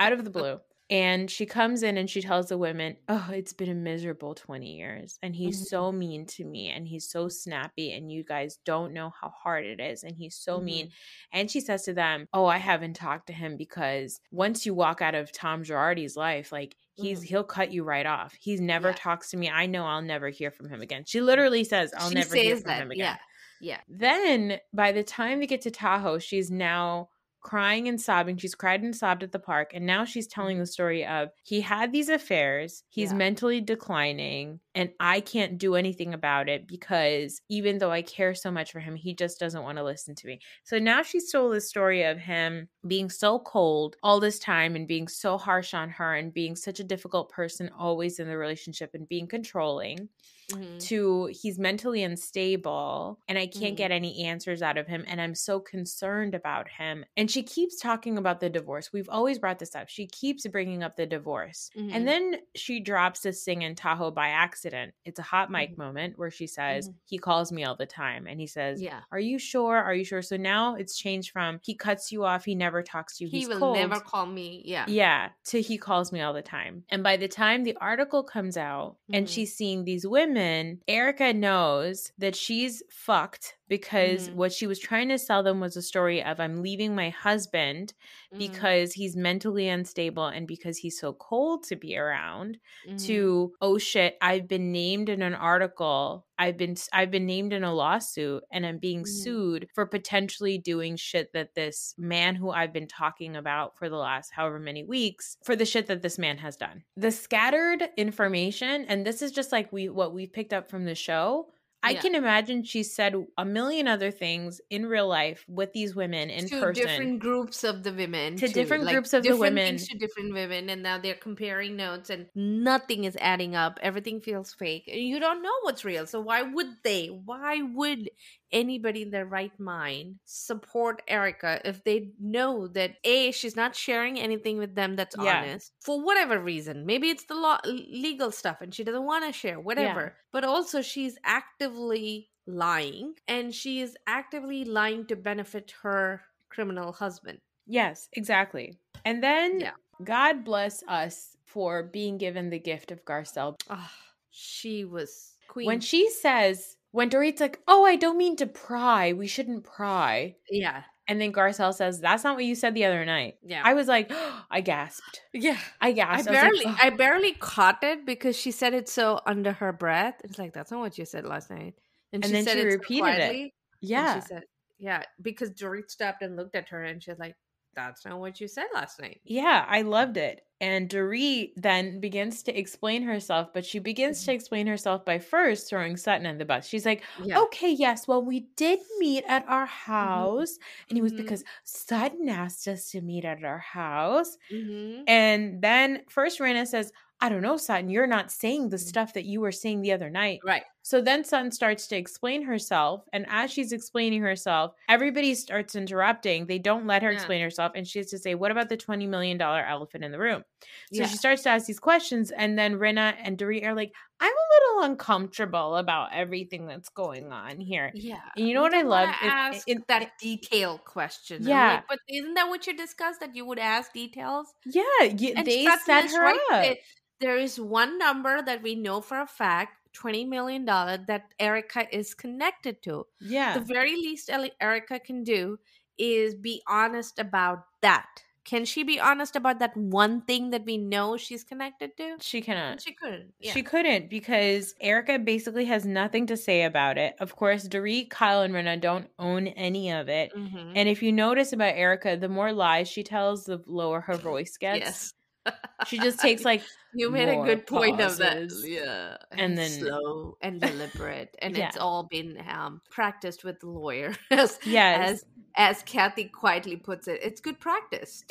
out of the blue. And she comes in and she tells the women, Oh, it's been a miserable 20 years. And he's Mhm. so mean to me and he's so snappy. And you guys don't know how hard it is. And he's so mean. And she says to them, Oh, I haven't talked to him because once you walk out of Tom Girardi's life, like he's Mhm. he'll cut you right off. He's never Yeah. talks to me. I know I'll never hear from him again. She literally says, I'll she never hear from that. him again. Yeah. Yeah. Then by the time they get to Tahoe, she's now crying and sobbing. She's cried and sobbed at the park. And now she's telling the mm-hmm. story of he had these affairs, he's Yeah. mentally declining, and I can't do anything about it because even though I care so much for him, he just doesn't want to listen to me. So now she's told the story of him being so cold all this time and being so harsh on her and being such a difficult person always in the relationship and being controlling Mhm. to he's mentally unstable and I can't Mhm. get any answers out of him and I'm so concerned about him. And she keeps talking about the divorce. We've always brought this up. She keeps bringing up the divorce. Mhm. And then she drops this thing in Tahoe by accident. It's a hot mic Mhm. moment where she says, Mhm. He calls me all the time. And he says, Yeah. Are you sure? Are you sure? So now it's changed from he cuts you off, he never talks to you. He will cold. never call me. Yeah. Yeah, to he calls me all the time. And by the time the article comes out and Mhm. she's seeing these women, Erika knows that she's fucked because Mhm. what she was trying to sell them was a story of I'm leaving my husband Mhm. because he's mentally unstable and because he's so cold to be around Mhm. to oh shit I've been named in an article I've been I've been named in a lawsuit and I'm being Mhm. sued for potentially doing shit that this man who I've been talking about for the last however many weeks for the shit that this man has done. The scattered information and this is just like we what we've picked up from the show I Yeah. can imagine she said a million other things in real life with these women in person. to person. different groups of the women To different Like, groups of the women. to different women and now they're comparing notes and nothing is adding up everything feels fake and you don't know what's real so why would they why would anybody in their right mind support erika if they know that a she's not sharing anything with them that's Yeah. honest for whatever reason maybe it's the law legal stuff and she doesn't want to share whatever but also she's actively lying and she is actively lying to benefit her criminal husband Yes, exactly. And then Yeah. God bless us for being given the gift of Garcelle. Ah, she was queen When she says, when Dorit's like, oh, I don't mean to pry. We shouldn't pry. yeah And then Garcelle says, that's not what you said the other night. yeah I was like, *gasps* I gasped. yeah I I gasped. barely, I, was I barely caught it because she said it so under her breath. It's like that's not what you said last night. And then she it so repeated it. quietly, and Yeah. she said, "Yeah," because Dorit stopped and looked at her, and she's like, "That's not what you said last night." Yeah, I loved it. And Dorit then begins to explain herself, but she begins to explain herself by first throwing Sutton in the bus. She's like, Yeah. okay, yes, well, we did meet at our house. And it was Mhm. because Sutton asked us to meet at our house. hmm And then first Rinna says, I don't know, Sutton, you're not saying the Mhm. stuff that you were saying the other night. Right. So then Sun starts to explain herself. And as she's explaining herself, everybody starts interrupting. They don't let her Yeah. explain herself. And she has to say, What about the $20 million elephant in the room? So yeah. she starts to ask these questions. And then Rinna and Dorit are like, I'm a little uncomfortable about everything that's going on here. Yeah. And you know what I love? It- ask it- that detail question. Yeah. like, but isn't that what you discussed? That you would ask details? Yeah, you, they set her right. up. There- There is one number that we know for a fact, twenty million dollar, that Erika is connected to. yeah. The very least Erika can do is be honest about that. Can she be honest about that one thing that we know she's connected to? she cannot. She couldn't. Yeah. She couldn't because Erika basically has nothing to say about it. Of course, Dorit, Kyle, and Rinna don't own any of it. Mhm. And if you notice about Erika, the more lies she tells, the lower her *laughs* voice gets. yes. She just takes *laughs* like You made a good point of that. pauses. Yeah. And then- slow *laughs* and deliberate. And Yeah. it's all been um, practiced with the lawyer. *laughs* as, yes. as as Kathy quietly puts it, it's good practice.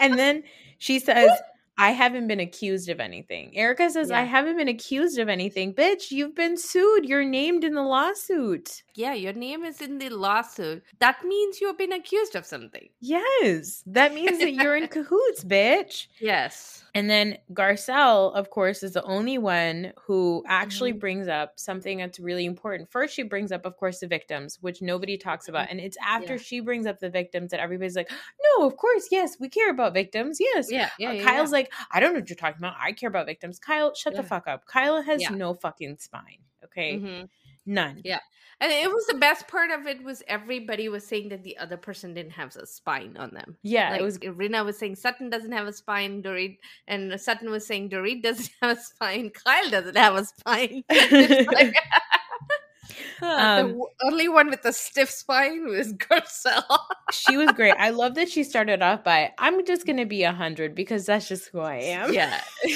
and then she says, I haven't been accused of anything. Erika says, I haven't been accused of anything. Bitch, you've been sued. You're named in the lawsuit. yeah, your name is in the lawsuit. That means you've been accused of something. Yes. That means that you're in *laughs* cahoots, bitch. Yes. And then Garcelle, of course, is the only one who actually Mhm. brings up something that's really important. First, she brings up, of course, the victims, which nobody talks about. And it's after Yeah. she brings up the victims that everybody's like, no, of course, yes, we care about victims. Yes. Yeah. Yeah. Uh, yeah, Kyle's yeah. Like, I don't know what you're talking about. I care about victims. Kyle, shut the fuck up. Kyle has Yeah. no fucking spine. Okay. Mhm. None. Yeah. And it was the best part of it was everybody was saying that the other person didn't have a spine on them. Yeah. like it was Rinna was saying Sutton doesn't have a spine, Dorit, and Sutton was saying Dorit doesn't *laughs* have a spine, Kyle doesn't have a spine. *laughs* *laughs* Like- the Um, only one with the stiff spine was *laughs* Garcelle. she was great. I love that she started off by, I'm just gonna be a hundred because that's just who I am. yeah. *laughs*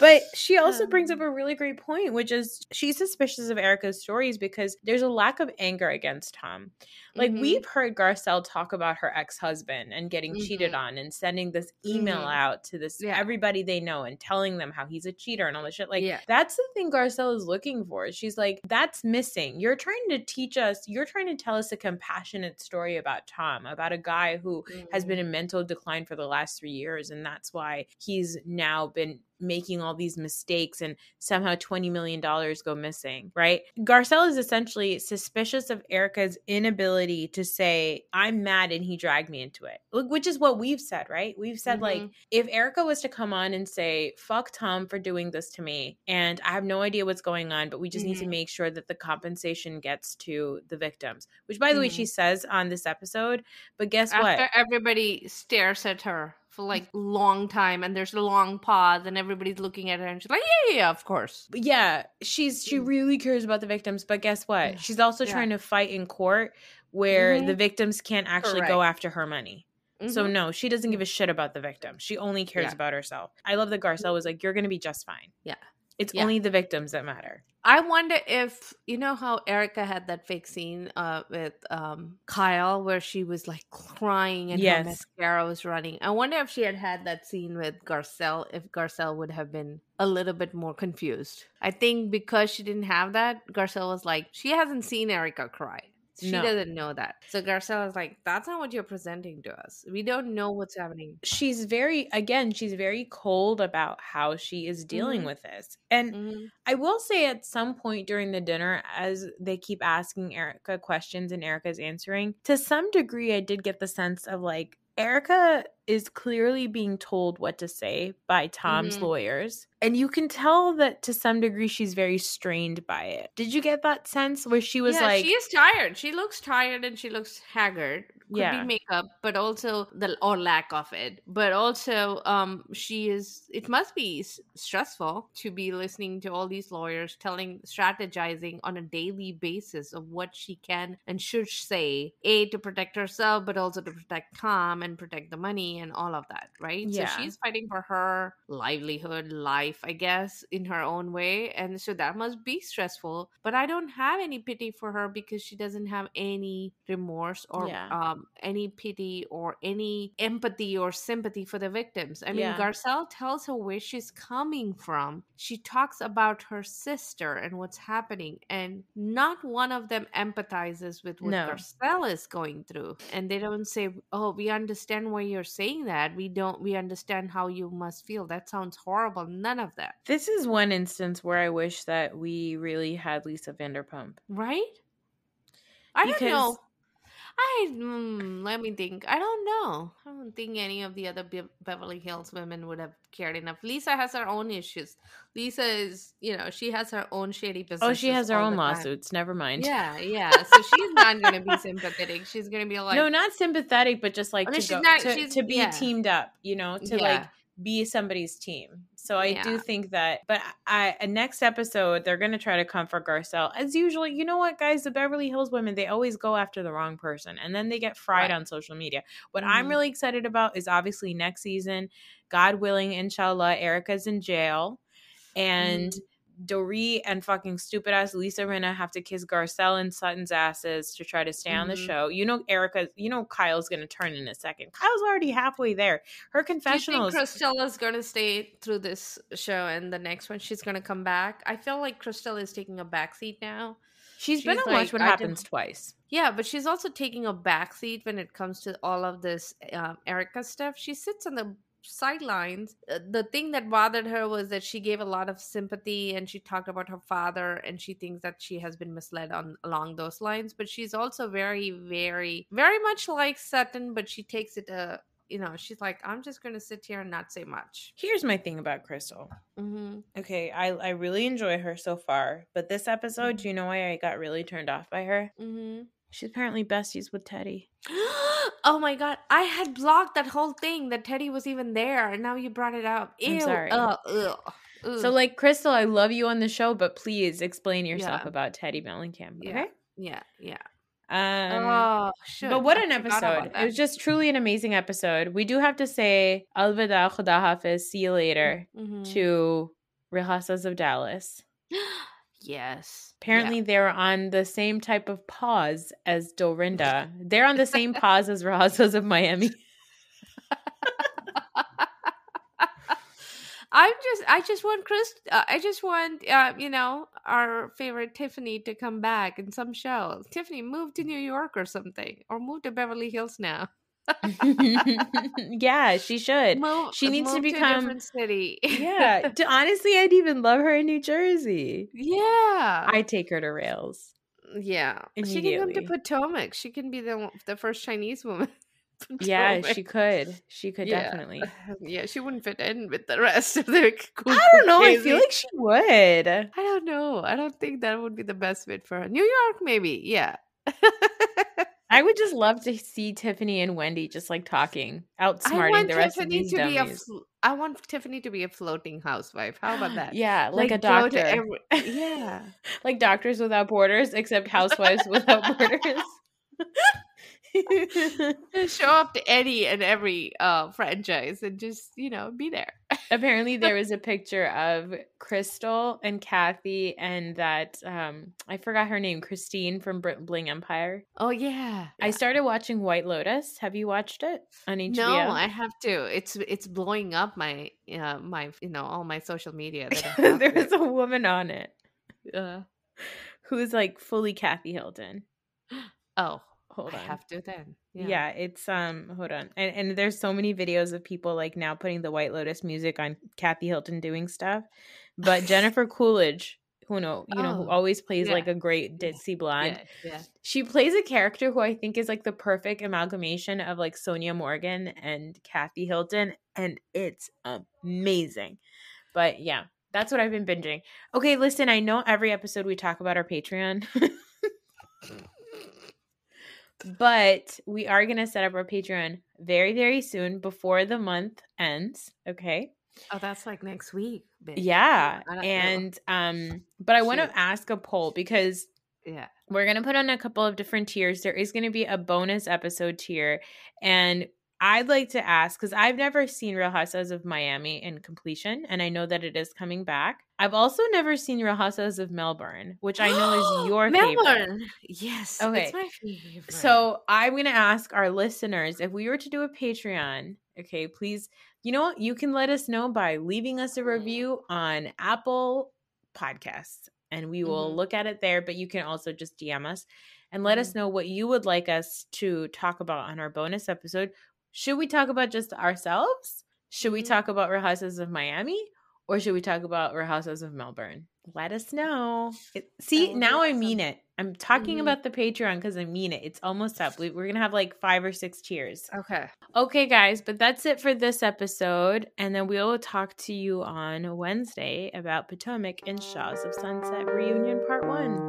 but she also brings up Um. a really great point, which is she's suspicious of Erika's stories because there's a lack of anger against Tom. Like Mhm. we've heard Garcelle talk about her ex-husband and getting cheated Mhm. on and sending this email Mhm. out to this Yeah. everybody they know and telling them how he's a cheater and all this shit. Like Yeah. that's the thing Garcelle is looking for. She's like, that's missing. You're trying to teach us, you're trying to tell us a compassionate story about Tom, about a guy who has been in mental decline for the last three years. And that's why he's now been making all these mistakes and somehow $20 million go missing, right? Garcelle is essentially suspicious of Erika's inability to say, I'm mad and he dragged me into it, which is what we've said, right? We've said, like, Mhm. if Erika was to come on and say, fuck Tom for doing this to me, and I have no idea what's going on, but we just need to Mhm. make sure that the compensation gets to the victims, which, by the way, Mhm. she says on this episode. But guess After what? everybody stares at her for like long time and there's a long pause and everybody's looking at her and she's like, Yeah, yeah, yeah, of course. Yeah, she's she Mm. really cares about the victims, but guess what? Yeah. She's also Yeah. trying to fight in court where Mhm. the victims can't actually go after her money. So Mhm. no, she doesn't give a shit about the victim. She only cares Yeah. about herself. I love that Garcelle was like, "You're going to be just fine." Yeah. It's Yeah. only the victims that matter. I wonder if you know how Erika had that fake scene uh, with um, Kyle where she was like crying and her Yes. mascara was running. I wonder if she had had that scene with Garcelle, if Garcelle would have been a little bit more confused. I think because she didn't have that, Garcelle was like, she hasn't seen Erika cry. She No. doesn't know that. So Garcelle is like, that's not what you're presenting to us. We don't know what's happening. She's very again, she's very cold about how she is dealing Mhm. with this. And Mhm. I will say at some point during the dinner, as they keep asking Erika questions and Erika's answering, to some degree, I did get the sense of like, Erika is clearly being told what to say by Tom's Mhm. lawyers. And you can tell that to some degree she's very strained by it. Did you get that sense where she was yeah, like, she is tired. She looks tired and she looks haggard. Could Yeah. be makeup, but also the or lack of it. But also, um, she is. It must be s- stressful to be listening to all these lawyers telling, strategizing on a daily basis of what she can and should say, a to protect herself, but also to protect Tom and protect the money and all of that, right? Yeah. So she's fighting for her livelihood, life, I guess, in her own way, and so that must be stressful. But I don't have any pity for her because she doesn't have any remorse or Yeah. um, any pity or any empathy or sympathy for the victims. I mean, Yeah. Garcelle tells her where she's coming from. She talks about her sister and what's happening, and not one of them empathizes with what No. Garcelle is going through. And they don't say, "Oh, we understand why you're saying that. We don't. We understand how you must feel. That sounds horrible." None of that, This is one instance where I wish that we really had Lisa Vanderpump. right? I don't know. I mm, let me think. I don't know. I don't think any of the other Be- Beverly Hills women would have cared enough. Lisa has her own issues. Lisa is, you know, she has her own shady business. Oh, she has her own lawsuits. Never mind. Yeah, yeah. So she's not going to be sympathetic. She's going to be like, no, not sympathetic, but just like Oh, no, to, she's go, not- to, she's- to be yeah. teamed up, you know, to Yeah. like be somebody's team. So I do think that, but I, next episode they're gonna try to comfort Garcelle as usual. You know what, guys? The Beverly Hills women they always go after the wrong person, and then they get fried Right. on social media. What I'm Mhm. really excited about is obviously next season, God willing, inshallah, Erika's in jail, and Mhm. Dorit and fucking stupid ass Lisa Rinna have to kiss Garcelle and Sutton's asses to try to stay on the Mhm. show. You know, Erika, you know, Kyle's gonna turn in a second. Kyle's already halfway there. Her Do you think. Christella's going to stay through this show and the next one she's going to come back? I feel like Christella is taking a backseat now. she's been she's on like, Watch What I Happens didn't- twice. Yeah, but she's also taking a backseat when it comes to all of this um, Erika stuff. She sits on the sidelines. Uh, The thing that bothered her was that she gave a lot of sympathy and she talked about her father and she thinks that she has been misled on along those lines. But she's also very, very, very much like Sutton, but she takes it uh you know, she's like, I'm just gonna sit here and not say much. Here's my thing about Crystal. Mm-hmm. Okay, I I really enjoy her so far, but this episode, you know why I got really turned off by her? Mm-hmm. She's apparently besties with Teddi. *gasps* oh my god, I had blocked that whole thing that Teddi was even there, and now you brought it up. I'm sorry. Ugh, ugh, So, like, Crystal, I love you on the show, but please explain yourself Yeah. about Teddi Mellencamp. Yeah. Okay. yeah, yeah. Um, oh, shit. but what I an episode! It was just truly an amazing episode. We do have to say Alvida Khuda Hafiz, see you later Mhm. to Rehasas of Dallas. *gasps* yes. Apparently, they're on the same type of pause as Dorinda. *laughs* they're on the same pause as Rehasas of Miami. *laughs* I'm just, I just want Chris. Uh, I just want, uh, you know, our favorite Tiffany to come back in some show. Tiffany, move to New York or something, or move to Beverly Hills now. *laughs* yeah, she should. Move, She needs to become- different city. Yeah, *laughs* d- honestly, I'd even love her in New Jersey. yeah. I take her to rails. Yeah, she can come to Potomac. She can be the the first Chinese woman. *laughs* Yeah, she could. She could Yeah. definitely. Yeah, she wouldn't fit in with the rest of the. cool, I don't know. I feel like she would. I don't know. I don't think that would be the best fit for her. New York, maybe. Yeah. I would just love to see Tiffany and Wendy just like talking, outsmarting the rest Tiffany of these to be a. dummies. Fl- I want Tiffany to be a floating housewife. How about that? Yeah, like, a doctor. every- *laughs* yeah. like Doctors Without Borders, except Housewives Without Borders. *laughs* Show up to any and every uh franchise and just you know be there. Apparently, there *laughs* was a picture of Crystal and Kathy and that um I forgot her name, Christine from Bling Empire. Oh yeah. I started watching White Lotus. Have you watched it on HBO? No, I have to. It's it's blowing up my uh my you know all my social media. *laughs* There was to- a woman on it uh, who's like fully Kathy Hilton. *gasps* oh, Hold I have to then. Yeah. it's um hold on. And and there's so many videos of people like now putting the White Lotus music on Kathy Hilton doing stuff. But *laughs* Jennifer Coolidge, who know you know who Oh, always plays yeah, like a great ditzy blonde. Yeah, yeah. She plays a character who I think is like the perfect amalgamation of like Sonja Morgan and Kathy Hilton, and it's amazing. But yeah, that's what I've been binging. Okay, listen, I know every episode we talk about our Patreon. *laughs* but we are going to set up our Patreon very, very soon before the month ends. Okay. Oh, that's like next week. bitch. Yeah. Don't know. And, um, but I want to ask a poll because Yeah. we're going to put on a couple of different tiers. There is going to be a bonus episode tier. And I'd like to ask because I've never seen Real Housewives of Miami in completion, and I know that it is coming back. I've also never seen Real Housewives of Melbourne, which I know is *gasps* your favorite. Melbourne. Yes. Okay. It's my favorite. So I'm going to ask our listeners if we were to do a Patreon, okay, please, you know what? You can let us know by leaving us a review on Apple Podcasts and we will Mhm. look at it there. But you can also just DM us and let us know what you would like us to talk about on our bonus episode. Should we talk about just ourselves? Should we Mhm. talk about Real Houses of Miami? Or should we talk about Real Houses of Melbourne? Let us know. It- see, now I mean it. I'm talking Mhm. about the Patreon because I mean it. It's almost up. We, we're going to have like five or six cheers. okay. Okay, guys, but that's it for this episode. And then we'll talk to you on Wednesday about Potomac and Shahs of Sunset Reunion Part 1. Bye. Bye.